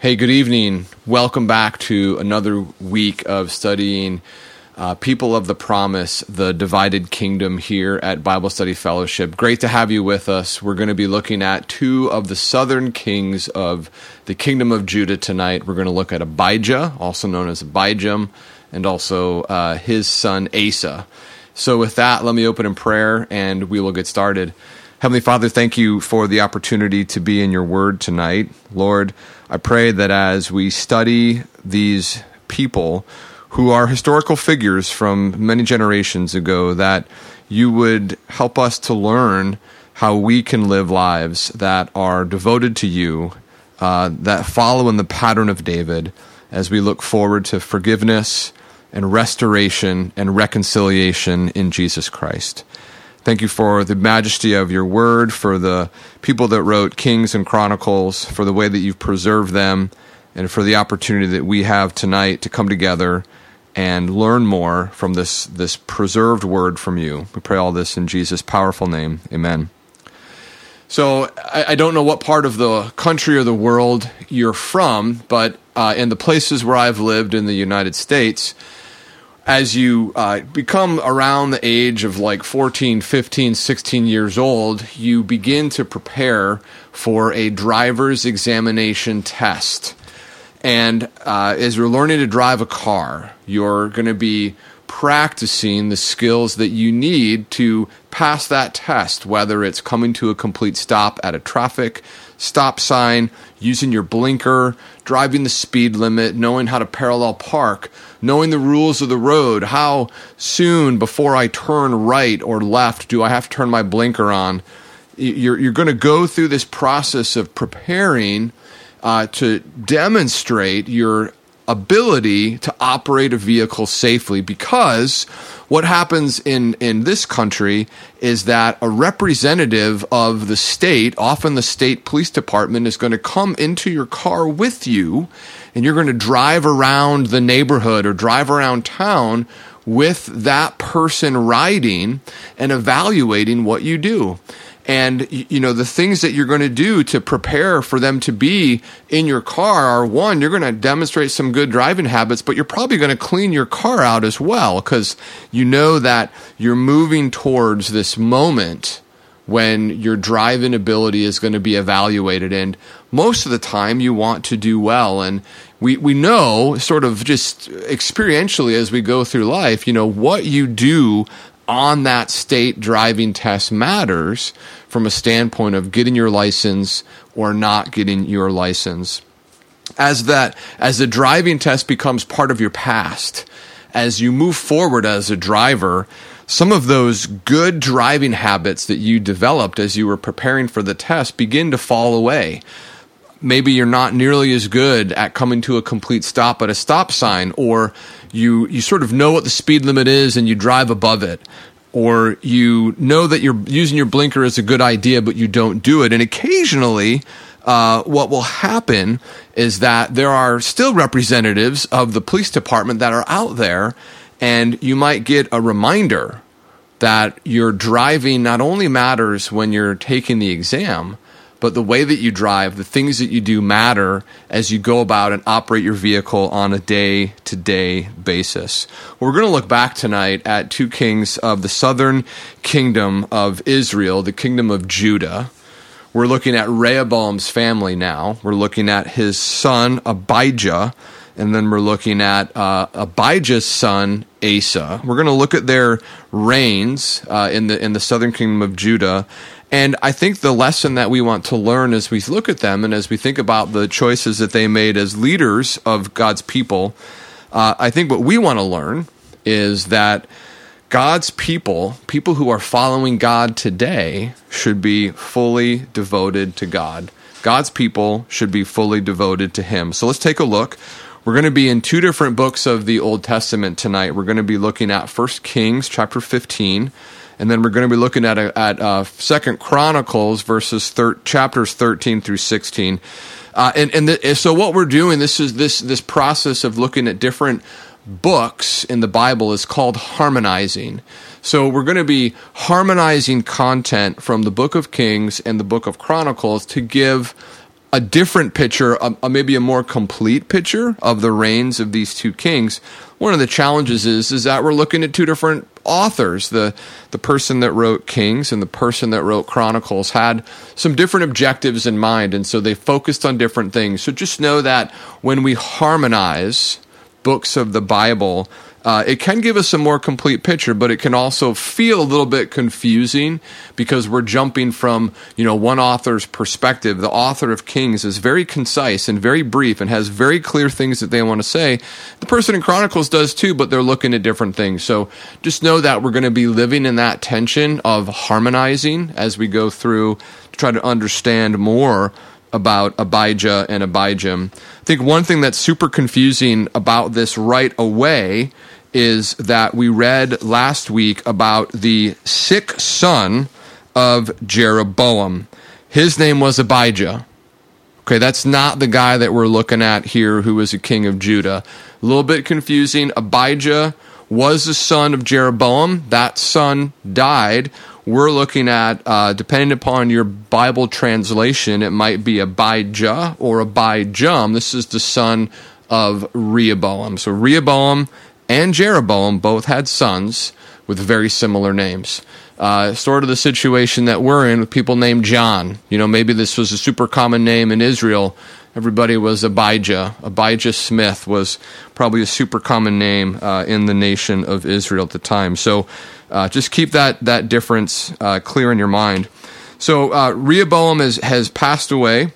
Hey, good evening. Welcome back to another week of studying uh, People of the Promise, the Divided Kingdom here at Bible Study Fellowship. Great to have you with us. We're going to be looking at two of the southern kings of the Kingdom of Judah tonight. We're going to look at Abijah, also known as Abijam, and also uh, his son Asa. So, with that, let me open in prayer and we will get started. Heavenly Father, thank you for the opportunity to be in your word tonight. Lord, I pray that as we study these people who are historical figures from many generations ago, that you would help us to learn how we can live lives that are devoted to you, uh, that follow in the pattern of David as we look forward to forgiveness and restoration and reconciliation in Jesus Christ. Thank you for the majesty of your word, for the people that wrote Kings and Chronicles, for the way that you've preserved them, and for the opportunity that we have tonight to come together and learn more from this, this preserved word from you. We pray all this in Jesus' powerful name. Amen. So, I, I don't know what part of the country or the world you're from, but uh, in the places where I've lived in the United States, as you uh, become around the age of like 14, 15, 16 years old, you begin to prepare for a driver's examination test. And uh, as you're learning to drive a car, you're going to be practicing the skills that you need to pass that test, whether it's coming to a complete stop at a traffic stop sign, using your blinker, driving the speed limit, knowing how to parallel park, knowing the rules of the road, how soon before I turn right or left do I have to turn my blinker on. You're, you're going to go through this process of preparing uh, to demonstrate your ability to operate a vehicle safely because what happens in, in this country is that a representative of the state, often the state police department, is going to come into your car with you and you're going to drive around the neighborhood or drive around town with that person riding and evaluating what you do and you know the things that you're going to do to prepare for them to be in your car are one you're going to demonstrate some good driving habits but you're probably going to clean your car out as well because you know that you're moving towards this moment when your driving ability is going to be evaluated. And most of the time you want to do well. And we, we know sort of just experientially as we go through life you know what you do on that state driving test matters from a standpoint of getting your license or not getting your license. As that, as the driving test becomes part of your past, as you move forward as a driver, some of those good driving habits that you developed as you were preparing for the test begin to fall away. Maybe you're not nearly as good at coming to a complete stop at a stop sign, or you, you sort of know what the speed limit is and you drive above it or you know that you're using your blinker is a good idea, but you don't do it. And occasionally, uh, what will happen is that there are still representatives of the police department that are out there, and you might get a reminder that your driving not only matters when you're taking the exam, but the way that you drive, the things that you do matter as you go about and operate your vehicle on a day to day basis. We're going to look back tonight at two kings of the southern kingdom of Israel, the kingdom of Judah. We're looking at Rehoboam's family now. We're looking at his son Abijah, and then we're looking at uh, Abijah's son Asa. We're going to look at their reigns uh, in the in the southern kingdom of Judah and I think the lesson that we want to learn as we look at them and as we think about the choices that they made as leaders of God's people, uh, I think what we want to learn is that God's people, people who are following God today, should be fully devoted to God. God's people should be fully devoted to Him. So let's take a look. We're going to be in two different books of the Old Testament tonight. We're going to be looking at First Kings chapter 15 and then we're going to be looking at a, at uh, Second Chronicles verses thir- chapters thirteen through sixteen. Uh, and and the, so what we're doing this is this this process of looking at different books in the Bible is called harmonizing. So we're going to be harmonizing content from the book of Kings and the book of Chronicles to give a different picture, a, a, maybe a more complete picture of the reigns of these two kings. One of the challenges is is that we're looking at two different authors. The the person that wrote Kings and the person that wrote Chronicles had some different objectives in mind, and so they focused on different things. So just know that when we harmonize books of the Bible, uh, it can give us a more complete picture, but it can also feel a little bit confusing because we're jumping from you know one author's perspective. The author of Kings is very concise and very brief and has very clear things that they want to say. The person in Chronicles does too, but they're looking at different things. So just know that we're going to be living in that tension of harmonizing as we go through to try to understand more about Abijah and Abijam. I think one thing that's super confusing about this right away is that we read last week about the sick son of Jeroboam. His name was Abijah. Okay, that's not the guy that we're looking at here who was a king of Judah. A little bit confusing. Abijah was the son of Jeroboam. That son died. We're looking at, uh, depending upon your Bible translation, it might be Abijah or Abijam. This is the son of Rehoboam. So Rehoboam and Jeroboam both had sons with very similar names. Uh, sort of the situation that we're in with people named John. You know, maybe this was a super common name in Israel. Everybody was Abijah. Abijah Smith was probably a super common name uh, in the nation of Israel at the time. So uh, just keep that that difference uh, clear in your mind. So uh, Rehoboam has, has passed away.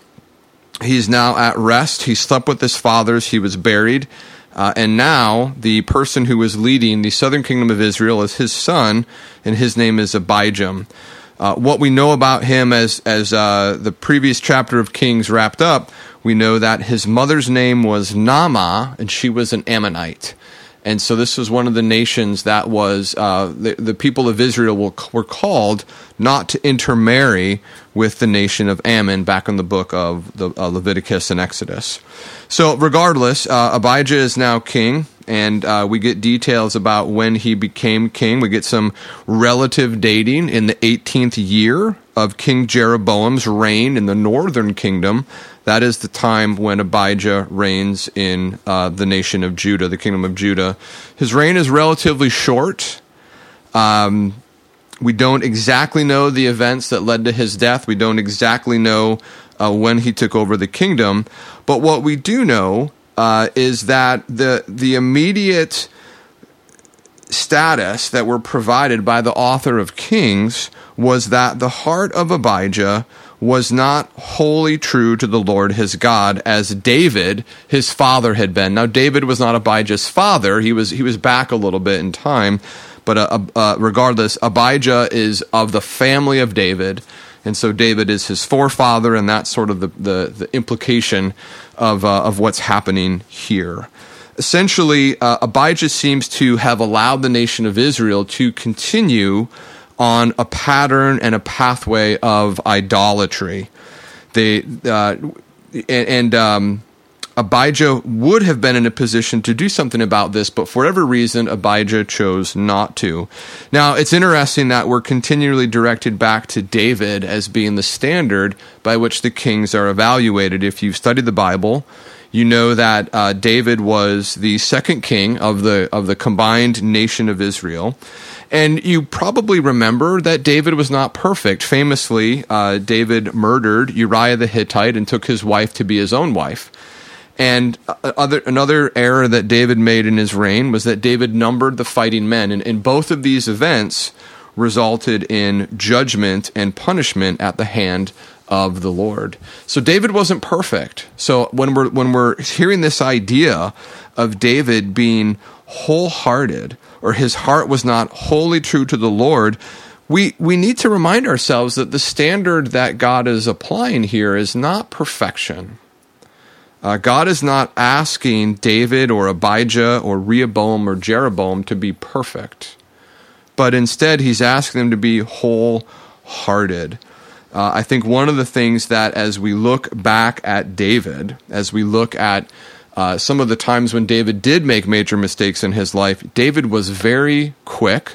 He's now at rest. He slept with his fathers. He was buried. Uh, and now the person who is leading the southern kingdom of Israel is his son, and his name is Abijam. Uh, what we know about him as as the previous chapter of Kings wrapped up, we know that his mother's name was Naamah, and she was an Ammonite. And so this was one of the nations that was uh, the, the people of Israel were, were called not to intermarry with the nation of Ammon back in the book of the, uh, Leviticus and Exodus. So regardless, uh, Abijah is now king, and uh, we get details about when he became king. We get some relative dating in the 18th year of King Jeroboam's reign in the northern kingdom. That is the time when Abijah reigns in uh, the nation of Judah, the kingdom of Judah. His reign is relatively short. Um, we don't exactly know the events that led to his death. We don't exactly know uh, when he took over the kingdom. But what we do know uh, is that the the immediate status that were provided by the author of Kings was that the heart of Abijah was not wholly true to the Lord his God as David his father had been. Now David was not Abijah's father; he was he was back a little bit in time, but uh, uh, regardless, Abijah is of the family of David, and so David is his forefather, and that's sort of the the, the implication of uh, of what's happening here. Essentially, uh, Abijah seems to have allowed the nation of Israel to continue on a pattern and a pathway of idolatry. They uh, and, and um, Abijah would have been in a position to do something about this, but for whatever reason, Abijah chose not to. Now, it's interesting that we're continually directed back to David as being the standard by which the kings are evaluated. If you've studied the Bible, you know that uh, David was the second king of the of the combined nation of Israel. And you probably remember that David was not perfect. Famously, uh, David murdered Uriah the Hittite and took his wife to be his own wife. And uh, other, another error that David made in his reign was that David numbered the fighting men. And, and both of these events resulted in judgment and punishment at the hand of the Lord. So David wasn't perfect. So when we're when we're hearing this idea of David being wholehearted or his heart was not wholly true to the Lord, we, we need to remind ourselves that the standard that God is applying here is not perfection. Uh, God is not asking David or Abijah or Rehoboam or Jeroboam to be perfect, but instead he's asking them to be wholehearted. Uh, I think one of the things that as we look back at David, as we look at uh, some of the times when David did make major mistakes in his life, David was very quick,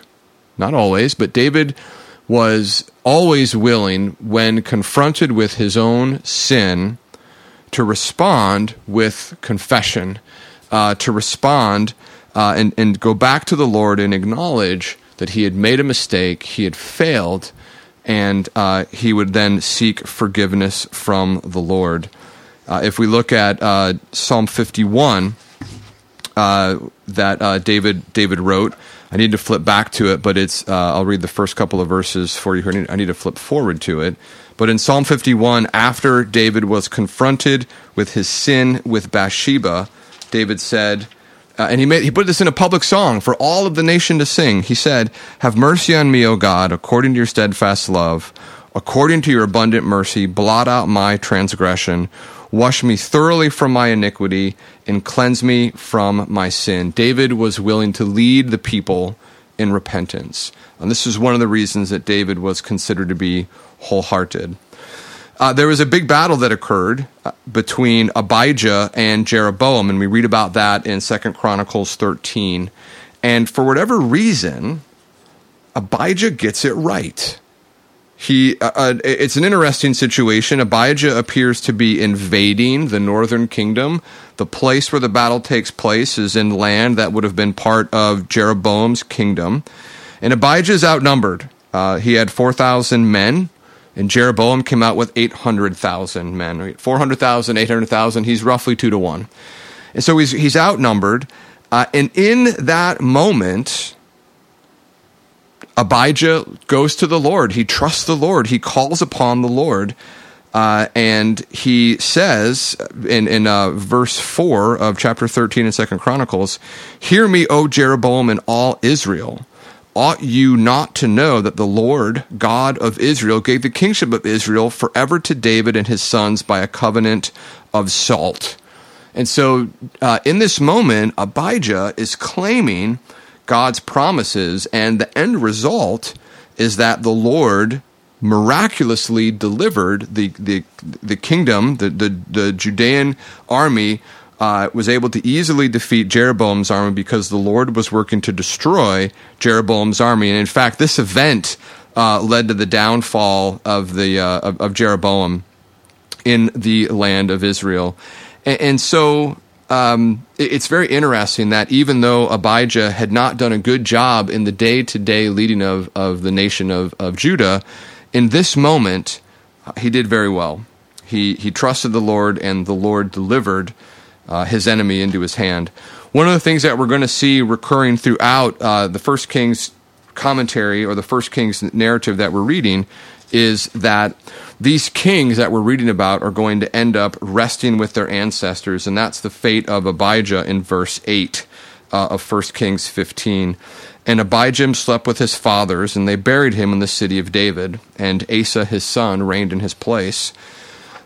not always, but David was always willing, when confronted with his own sin, to respond with confession, uh, to respond uh, and, and go back to the Lord and acknowledge that he had made a mistake, he had failed, and uh, he would then seek forgiveness from the Lord. Uh, if we look at uh, Psalm 51 uh, that David David wrote, I need to flip back to it, but it's I'll read the first couple of verses for you. I need, I need to flip forward to it. But in Psalm 51, after David was confronted with his sin with Bathsheba, David said, uh, and he made he put this in a public song for all of the nation to sing. He said, "Have mercy on me, O God, according to your steadfast love, according to your abundant mercy, blot out my transgression, wash me thoroughly from my iniquity, and cleanse me from my sin." David was willing to lead the people in repentance, and this is one of the reasons that David was considered to be wholehearted. Uh, there was a big battle that occurred uh, between Abijah and Jeroboam, and we read about that in Second Chronicles 13. And for whatever reason, Abijah gets it right. He, uh, uh, it's an interesting situation. Abijah appears to be invading the northern kingdom. The place where the battle takes place is in land that would have been part of Jeroboam's kingdom. And Abijah is outnumbered. Uh, he had 4,000 men and Jeroboam came out with 800,000 men. 400,000, 800,000, he's roughly two to one. And so he's, he's outnumbered. Uh, and in that moment, Abijah goes to the Lord. He trusts the Lord. He calls upon the Lord. Uh, and he says in, in uh, verse 4 of chapter 13 in Second Chronicles, Hear me, O Jeroboam and all Israel ought you not to know that the Lord God of Israel gave the kingship of Israel forever to David and his sons by a covenant of salt? And so, uh, in this moment, Abijah is claiming God's promises, and the end result is that the Lord miraculously delivered the the, the kingdom, the, the, the Judean army uh, was able to easily defeat Jeroboam's army because the Lord was working to destroy Jeroboam's army. And in fact, this event uh, led to the downfall of the uh, of, of, Jeroboam in the land of Israel. And, and so um, it, it's very interesting that even though Abijah had not done a good job in the day to day leading of, of the nation of, of Judah, in this moment, he did very well. He, he trusted the Lord, and the Lord delivered uh, his enemy into his hand. One of the things that we're going to see recurring throughout uh, the First Kings commentary or the First Kings narrative that we're reading is that these kings that we're reading about are going to end up resting with their ancestors, and that's the fate of Abijah in verse 8 uh, of 1 Kings 15. And Abijah slept with his fathers, and they buried him in the city of David, and Asa his son reigned in his place.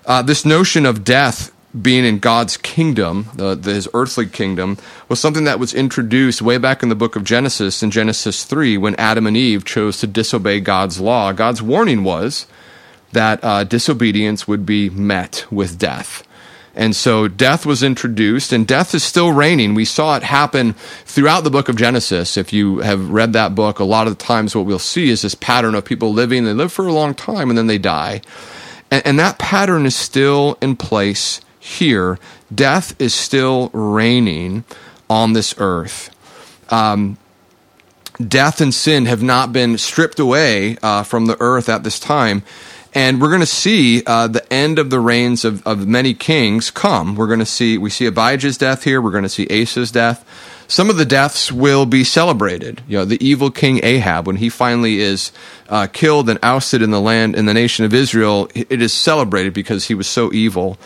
Uh, this notion of death being in God's kingdom, his earthly kingdom, was something that was introduced way back in the book of Genesis, in Genesis 3, when Adam and Eve chose to disobey God's law. God's warning was that uh, disobedience would be met with death. And so death was introduced, and death is still reigning. We saw it happen throughout the book of Genesis. If you have read that book, a lot of the times what we'll see is this pattern of people living, they live for a long time, and then they die. And, and that pattern is still in place here, death is still reigning on this earth. Um, death and sin have not been stripped away uh, from the earth at this time. And we're going to see uh, the end of the reigns of, of many kings come. We're going to see, we see Abijah's death here. We're going to see Asa's death. Some of the deaths will be celebrated. You know, the evil king Ahab, when he finally is uh, killed and ousted in the land, in the nation of Israel, it is celebrated because he was so evil.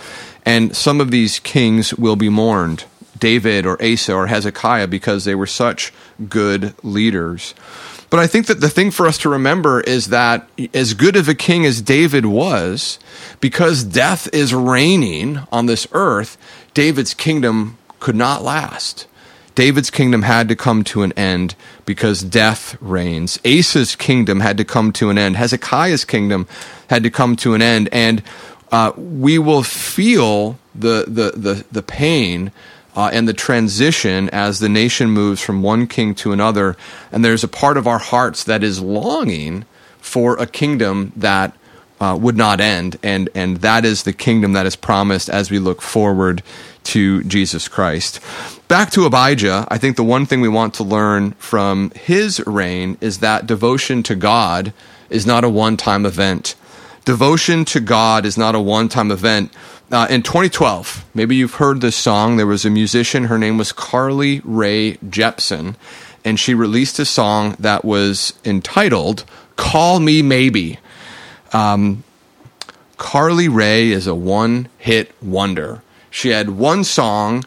And some of these kings will be mourned, David or Asa or Hezekiah, because they were such good leaders. But I think that the thing for us to remember is that as good of a king as David was, because death is reigning on this earth, David's kingdom could not last. David's kingdom had to come to an end because death reigns. Asa's kingdom had to come to an end. Hezekiah's kingdom had to come to an end. And uh, we will feel the the the, the pain uh, and the transition as the nation moves from one king to another, and there's a part of our hearts that is longing for a kingdom that uh, would not end, and and that is the kingdom that is promised as we look forward to Jesus Christ. Back to Abijah, I think the one thing we want to learn from his reign is that devotion to God is not a one-time event. Devotion to God is not a one-time event. Uh, in 2012, maybe you've heard this song. There was a musician. Her name was Carly Rae Jepsen, and she released a song that was entitled "Call Me Maybe." Um, Carly Rae is a one hit wonder. She had one song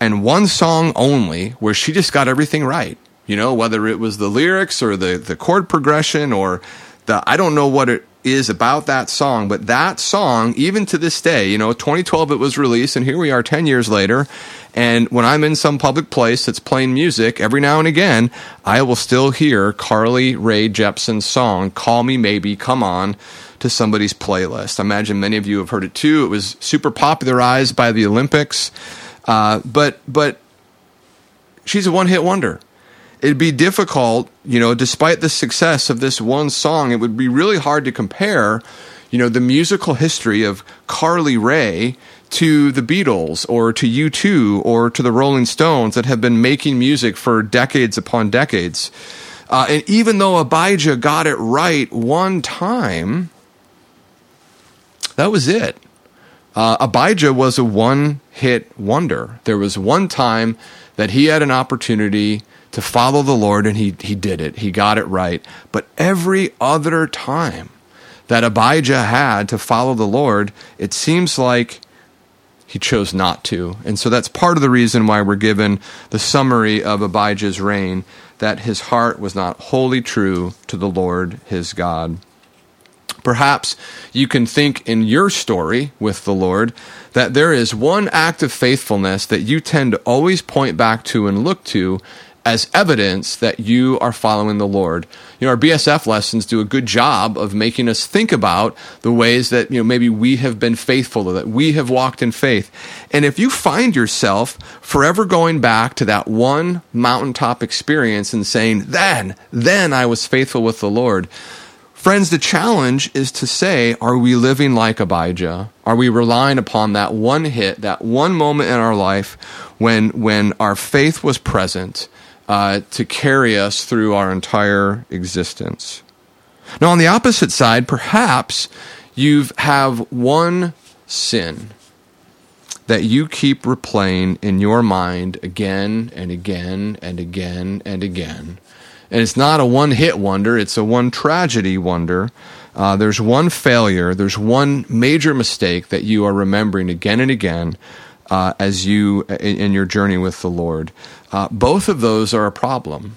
and one song only where she just got everything right. You know, whether it was the lyrics or the, the chord progression or the, I don't know what it is about that song, but that song, even to this day, you know, 2012 it was released, and here we are 10 years later. And when I'm in some public place that's playing music, every now and again, I will still hear Carly Rae Jepsen's song, Call Me Maybe, Come On, to somebody's playlist. I imagine many of you have heard it too. It was super popularized by the Olympics. Uh, but, but she's a one hit wonder it'd be difficult, you know, despite the success of this one song, it would be really hard to compare, you know, the musical history of Carly Rae to the Beatles or to U2 or to the Rolling Stones that have been making music for decades upon decades. Uh, and even though Abijah got it right one time, that was it. Uh, Abijah was a one hit wonder. There was one time that he had an opportunity to follow the Lord, and he, he did it. He got it right. But every other time that Abijah had to follow the Lord, it seems like he chose not to. And so that's part of the reason why we're given the summary of Abijah's reign that his heart was not wholly true to the Lord his God. Perhaps you can think in your story with the Lord that there is one act of faithfulness that you tend to always point back to and look to as evidence that you are following the Lord. You know, our BSF lessons do a good job of making us think about the ways that, you know, maybe we have been faithful, that we have walked in faith. And if you find yourself forever going back to that one mountaintop experience and saying, then, then I was faithful with the Lord, Friends, the challenge is to say, are we living like Abijah? Are we relying upon that one hit, that one moment in our life when, when our faith was present uh, to carry us through our entire existence. Now, on the opposite side, perhaps you have one sin that you keep replaying in your mind again and again and again and again. And it's not a one hit wonder, it's a one tragedy wonder. Uh, there's one failure, there's one major mistake that you are remembering again and again uh, as you in, in, your journey with the Lord. Uh, both of those are a problem.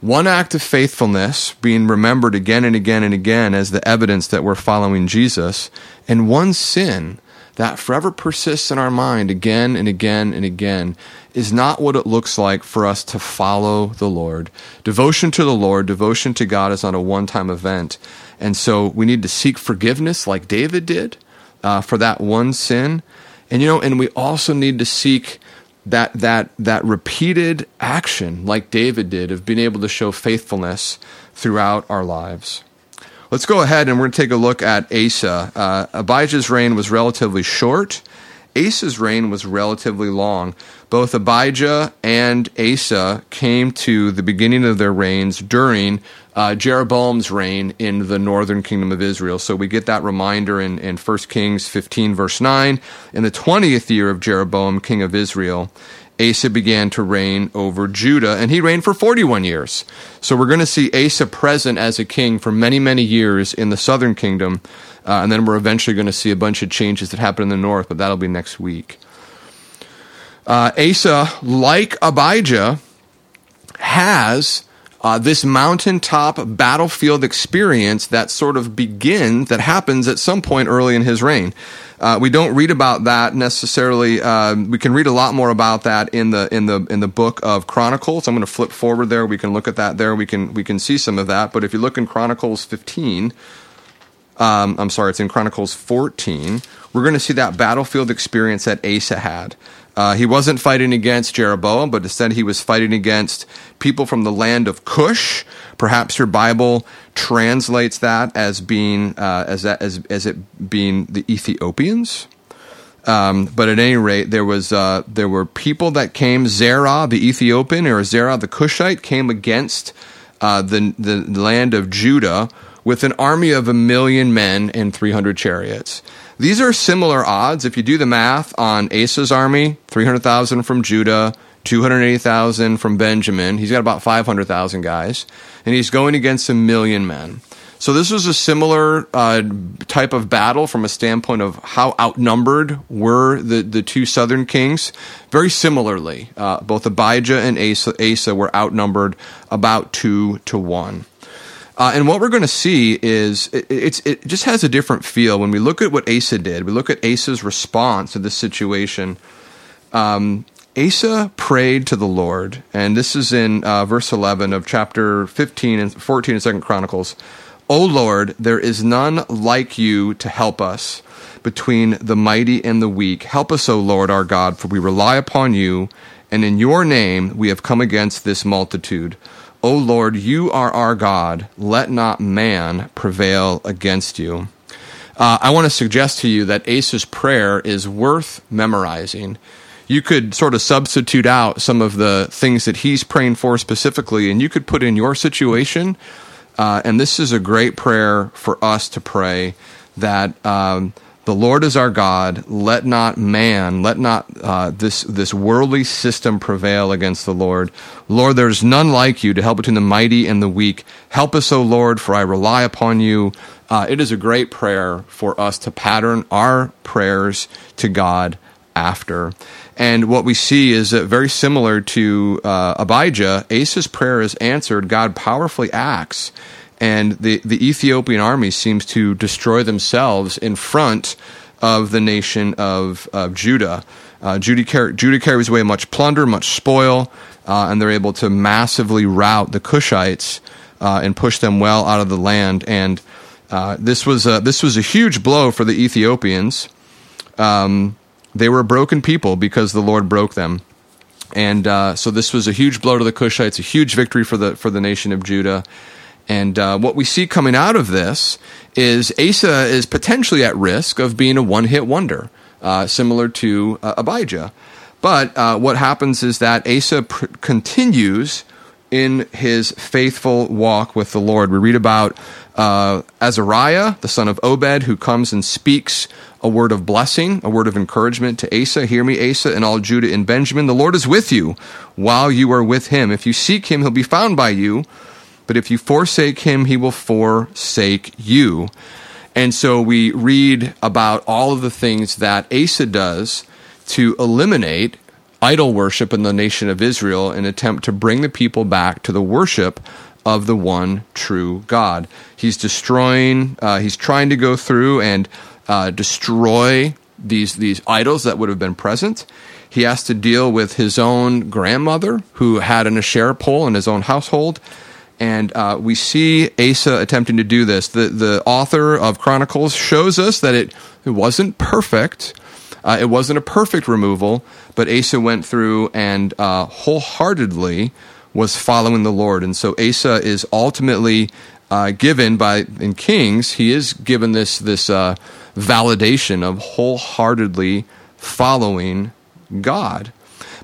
One act of faithfulness being remembered again and again and again as the evidence that we're following Jesus, and one sin that forever persists in our mind again and again and again is not what it looks like for us to follow the Lord. Devotion to the Lord, devotion to God is not a one time event. And so we need to seek forgiveness like David did uh, for that one sin. And you know, and we also need to seek that that that repeated action, like David did, of being able to show faithfulness throughout our lives. Let's go ahead and we're going to take a look at Asa. Uh, Abijah's reign was relatively short. Asa's reign was relatively long. Both Abijah and Asa came to the beginning of their reigns during uh, Jeroboam's reign in the northern kingdom of Israel. So we get that reminder in, in 1 Kings 15, verse 9. In the 20th year of Jeroboam, king of Israel, Asa began to reign over Judah, and he reigned for 41 years. So we're going to see Asa present as a king for many, many years in the southern kingdom. Uh, and then we're eventually going to see a bunch of changes that happen in the north, but that'll be next week. Uh, Asa, like Abijah, has uh, this mountaintop battlefield experience that sort of begins, that happens at some point early in his reign. Uh, we don't read about that necessarily. Uh, we can read a lot more about that in the in the in the book of Chronicles. I'm going to flip forward there. We can look at that there. We can we can see some of that. But if you look in Chronicles 15, um, I'm sorry, it's in Chronicles 14. We're going to see that battlefield experience that Asa had. Uh, he wasn't fighting against Jeroboam, but instead he was fighting against people from the land of Cush. Perhaps your Bible translates that as being uh, as that as as it being the Ethiopians. Um, but at any rate, there was uh, there were people that came. Zerah the Ethiopian or Zerah the Cushite came against uh, the the land of Judah with an army of a million men and three hundred chariots. These are similar odds. If you do the math on Asa's army, three hundred thousand from Judah, two hundred eighty thousand from Benjamin. He's got about five hundred thousand guys, and he's going against a million men. So this was a similar uh, type of battle from a standpoint of how outnumbered were the, the two southern kings. Very similarly, uh, both Abijah and Asa, Asa were outnumbered about two to one. Uh, and what we're going to see is it, it just has a different feel when we look at what Asa did. We look at Asa's response to this situation. Um, Asa prayed to the Lord, and this is in uh, verse 11 of chapter 15 and 14 of Second Chronicles. O Lord, there is none like you to help us between the mighty and the weak. Help us, O Lord our God, for we rely upon you, and in your name we have come against this multitude. O Lord, you are our God. Let not man prevail against you. Uh, I want to suggest to you that Asa's prayer is worth memorizing. You could sort of substitute out some of the things that he's praying for specifically, and you could put in your situation uh, and this is a great prayer for us to pray that um, the Lord is our God. Let not man, let not uh, this this worldly system prevail against the Lord. Lord, there is none like you to help between the mighty and the weak. Help us, O Lord, for I rely upon you. Uh, it is a great prayer for us to pattern our prayers to God after. And what we see is that very similar to uh, Abijah, Asa's prayer is answered. God powerfully acts, and the, the Ethiopian army seems to destroy themselves in front of the nation of, of Judah. Uh, Judah, car- Judah, carries away much plunder, much spoil, uh, and they're able to massively rout the Cushites uh, and push them well out of the land. And uh, this was a, this was a huge blow for the Ethiopians. Um, they were a broken people because the Lord broke them. And uh, so this was a huge blow to the Cushites, a huge victory for the for the nation of Judah. And uh, what we see coming out of this is Asa is potentially at risk of being a one hit wonder, uh, similar to uh, Abijah. But uh, what happens is that Asa pr- continues in his faithful walk with the Lord. We read about uh, Azariah, the son of Obed, who comes and speaks a word of blessing, a word of encouragement to Asa. Hear me, Asa, and all Judah and Benjamin. The Lord is with you while you are with him. If you seek him, he'll be found by you. But if you forsake him, he will forsake you. And so we read about all of the things that Asa does to eliminate idol worship in the nation of Israel and attempt to bring the people back to the worship of the one true God. He's destroying, uh, he's trying to go through and uh, destroy these these idols that would have been present. He has to deal with his own grandmother who had an Asherah pole in his own household. And uh, we see Asa attempting to do this. The, the author of Chronicles shows us that it, it wasn't perfect. Uh, it wasn't a perfect removal, but Asa went through and uh, wholeheartedly was following the Lord. And so Asa is ultimately uh, given by in Kings. He is given this this uh, validation of wholeheartedly following God.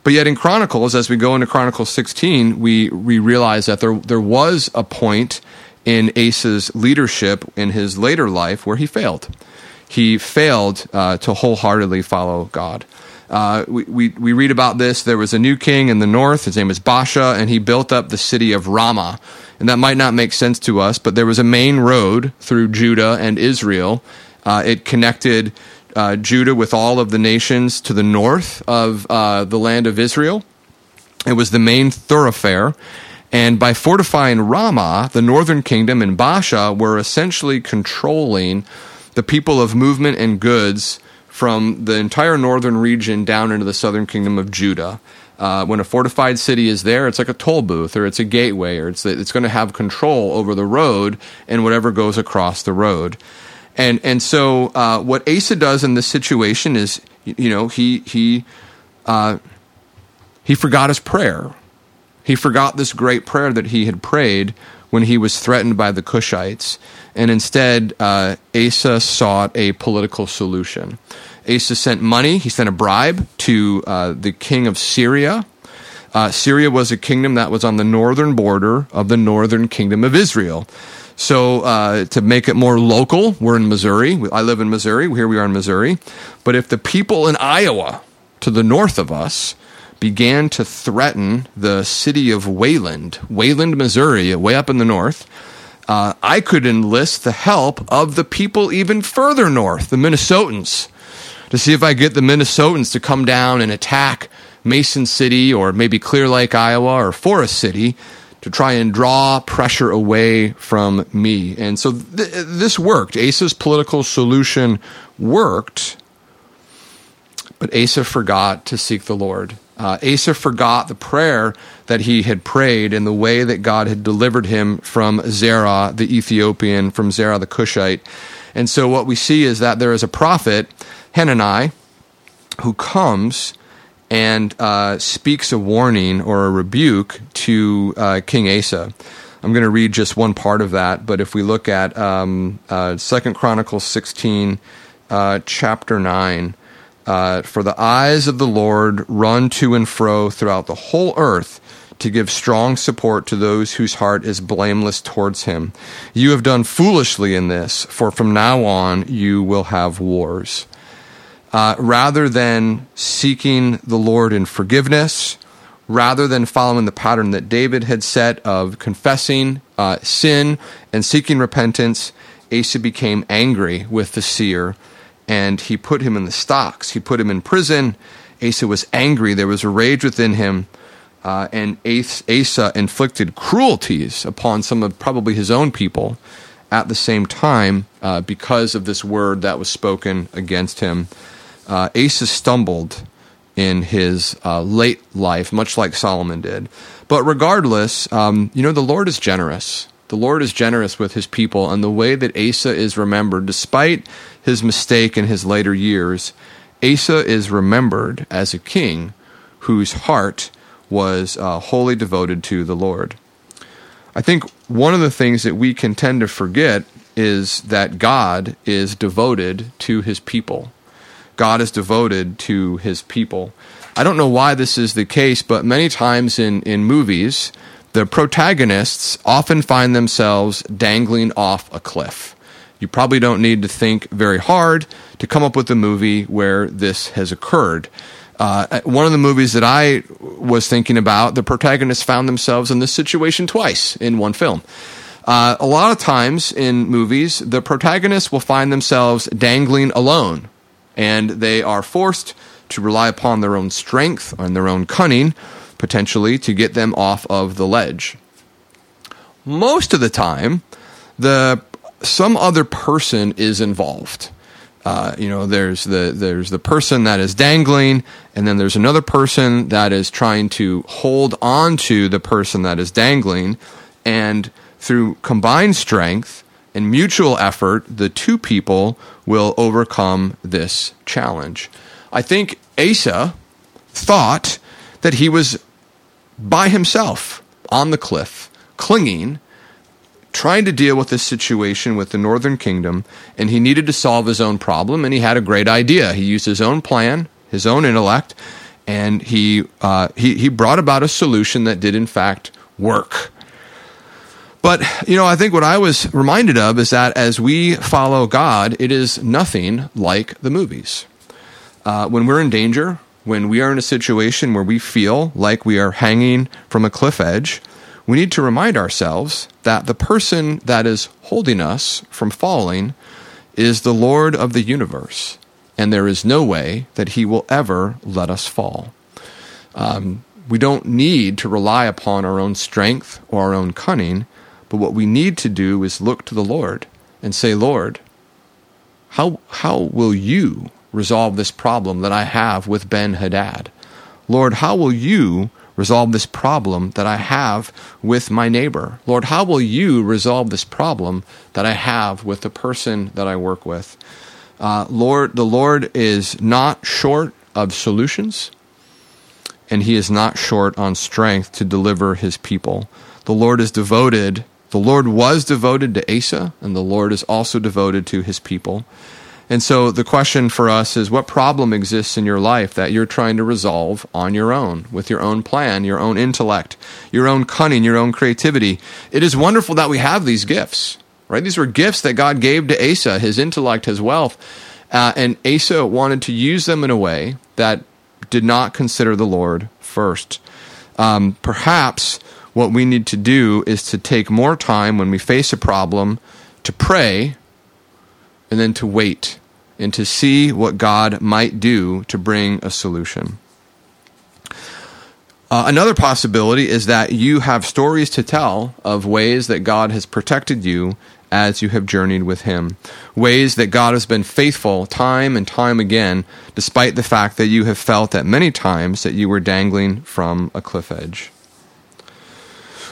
But yet in Chronicles, as we go into Chronicles 16, we, we realize that there, there was a point in Asa's leadership in his later life where he failed. He failed uh, to wholeheartedly follow God. Uh, we, we, we read about this. There was a new king in the north. His name was Baasha, and he built up the city of Ramah. And that might not make sense to us, but there was a main road through Judah and Israel uh, it connected uh, Judah with all of the nations to the north of uh, the land of Israel. It was the main thoroughfare. And by fortifying Ramah, the northern kingdom and Baasha were essentially controlling the people of movement and goods from the entire northern region down into the southern kingdom of Judah. Uh, when a fortified city is there, it's like a toll booth or it's a gateway or it's, it's going to have control over the road and whatever goes across the road. And and so uh, what Asa does in this situation is, you know, he he uh, he forgot his prayer. He forgot this great prayer that he had prayed when he was threatened by the Cushites, and instead, uh, Asa sought a political solution. Asa sent money, he sent a bribe to uh, the king of Syria. Uh, Syria was a kingdom that was on the northern border of the northern kingdom of Israel. So, uh, to make it more local, we're in Missouri. I live in Missouri. Here we are in Missouri. But if the people in Iowa, to the north of us, began to threaten the city of Wayland, Wayland, Missouri, way up in the north, uh, I could enlist the help of the people even further north, the Minnesotans, to see if I get the Minnesotans to come down and attack Mason City or maybe Clear Lake, Iowa, or Forest City to try and draw pressure away from me. And so th- this worked. Asa's political solution worked, but Asa forgot to seek the Lord. Uh, Asa forgot the prayer that he had prayed and the way that God had delivered him from Zerah, the Ethiopian, from Zerah, the Cushite. And so what we see is that there is a prophet, Hanani, who comes and uh, speaks a warning or a rebuke to uh, King Asa. I'm going to read just one part of that, but if we look at um, uh, Second Chronicles 16, uh, chapter 9, uh, for the eyes of the Lord run to and fro throughout the whole earth to give strong support to those whose heart is blameless towards him. You have done foolishly in this, for from now on you will have wars uh, rather than seeking the Lord in forgiveness, rather than following the pattern that David had set of confessing uh, sin and seeking repentance, Asa became angry with the seer and he put him in the stocks. He put him in prison. Asa was angry. There was a rage within him. Uh, and Asa inflicted cruelties upon some of probably his own people at the same time uh, because of this word that was spoken against him uh, Asa stumbled in his uh, late life, much like Solomon did. But regardless, um, you know, the Lord is generous. The Lord is generous with his people, and the way that Asa is remembered, despite his mistake in his later years, Asa is remembered as a king whose heart was uh, wholly devoted to the Lord. I think one of the things that we can tend to forget is that God is devoted to his people. God is devoted to his people. I don't know why this is the case, but many times in, in movies, the protagonists often find themselves dangling off a cliff. You probably don't need to think very hard to come up with a movie where this has occurred. Uh, one of the movies that I was thinking about, the protagonists found themselves in this situation twice in one film. Uh, a lot of times in movies, the protagonists will find themselves dangling alone and they are forced to rely upon their own strength and their own cunning, potentially, to get them off of the ledge. Most of the time, the some other person is involved. Uh, you know, there's the there's the person that is dangling, and then there's another person that is trying to hold on to the person that is dangling, and through combined strength, mutual effort, the two people will overcome this challenge. I think Asa thought that he was by himself on the cliff, clinging, trying to deal with this situation with the northern kingdom, and he needed to solve his own problem, and he had a great idea. He used his own plan, his own intellect, and he, uh, he, he brought about a solution that did, in fact, work. But, you know, I think what I was reminded of is that as we follow God, it is nothing like the movies. Uh, when we're in danger, when we are in a situation where we feel like we are hanging from a cliff edge, we need to remind ourselves that the person that is holding us from falling is the Lord of the universe, and there is no way that he will ever let us fall. Um, we don't need to rely upon our own strength or our own cunning but what we need to do is look to the Lord and say, Lord, how, how will you resolve this problem that I have with Ben Hadad? Lord, how will you resolve this problem that I have with my neighbor? Lord, how will you resolve this problem that I have with the person that I work with? Uh, Lord, the Lord is not short of solutions. and he is not short on strength to deliver his people. The Lord is devoted, the Lord was devoted to Asa, and the Lord is also devoted to his people. And so the question for us is what problem exists in your life that you're trying to resolve on your own, with your own plan, your own intellect, your own cunning, your own creativity? It is wonderful that we have these gifts, right? These were gifts that God gave to Asa, his intellect, his wealth. Uh, and Asa wanted to use them in a way that did not consider the Lord first. Um, perhaps what we need to do is to take more time when we face a problem to pray and then to wait and to see what God might do to bring a solution. Uh, another possibility is that you have stories to tell of ways that God has protected you as you have journeyed with Him. Ways that God has been faithful time and time again, despite the fact that you have felt at many times that you were dangling from a cliff edge.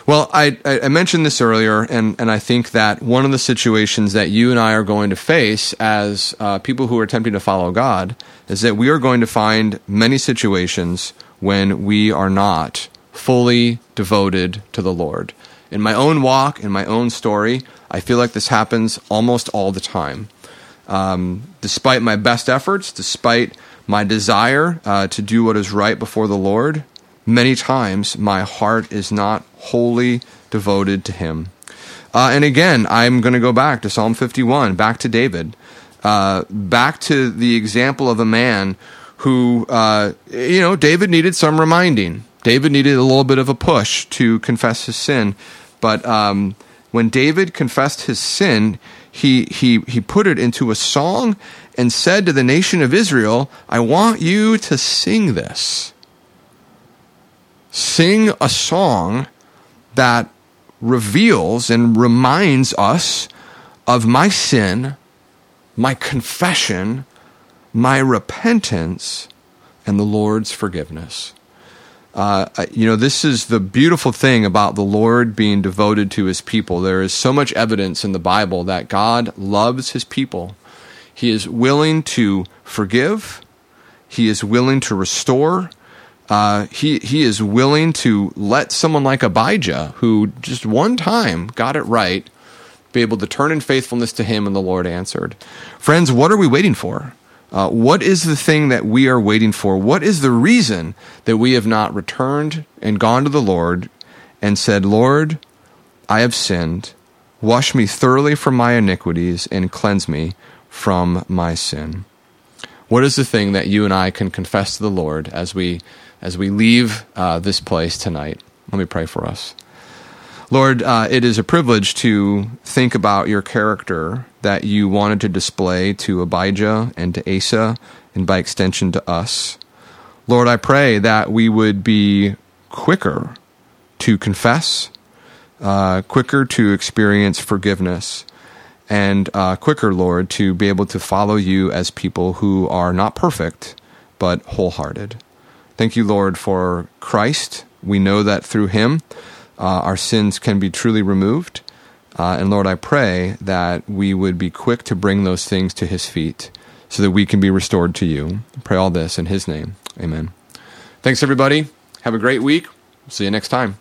Well, I, I mentioned this earlier, and, and I think that one of the situations that you and I are going to face as uh, people who are attempting to follow God is that we are going to find many situations when we are not fully devoted to the Lord. In my own walk, in my own story, I feel like this happens almost all the time. Um, despite my best efforts, despite my desire uh, to do what is right before the Lord, many times my heart is not wholly devoted to Him. Uh, and again, I'm going to go back to Psalm 51, back to David, uh, back to the example of a man who, uh, you know, David needed some reminding. David needed a little bit of a push to confess his sin. But um, when David confessed his sin, he, he, he put it into a song and said to the nation of Israel, I want you to sing this sing a song that reveals and reminds us of my sin, my confession, my repentance, and the Lord's forgiveness. Uh, you know, this is the beautiful thing about the Lord being devoted to his people. There is so much evidence in the Bible that God loves his people. He is willing to forgive, he is willing to restore, uh, he he is willing to let someone like Abijah, who just one time got it right, be able to turn in faithfulness to him, and the Lord answered. Friends, what are we waiting for? Uh, what is the thing that we are waiting for? What is the reason that we have not returned and gone to the Lord and said, Lord, I have sinned. Wash me thoroughly from my iniquities and cleanse me from my sin. What is the thing that you and I can confess to the Lord as we as we leave uh, this place tonight. Let me pray for us. Lord, uh, it is a privilege to think about your character that you wanted to display to Abijah and to Asa, and by extension to us. Lord, I pray that we would be quicker to confess, uh, quicker to experience forgiveness, and uh, quicker, Lord, to be able to follow you as people who are not perfect, but wholehearted. Thank you, Lord, for Christ. We know that through him, uh, our sins can be truly removed. Uh, and Lord, I pray that we would be quick to bring those things to his feet so that we can be restored to you. I pray all this in his name. Amen. Thanks, everybody. Have a great week. See you next time.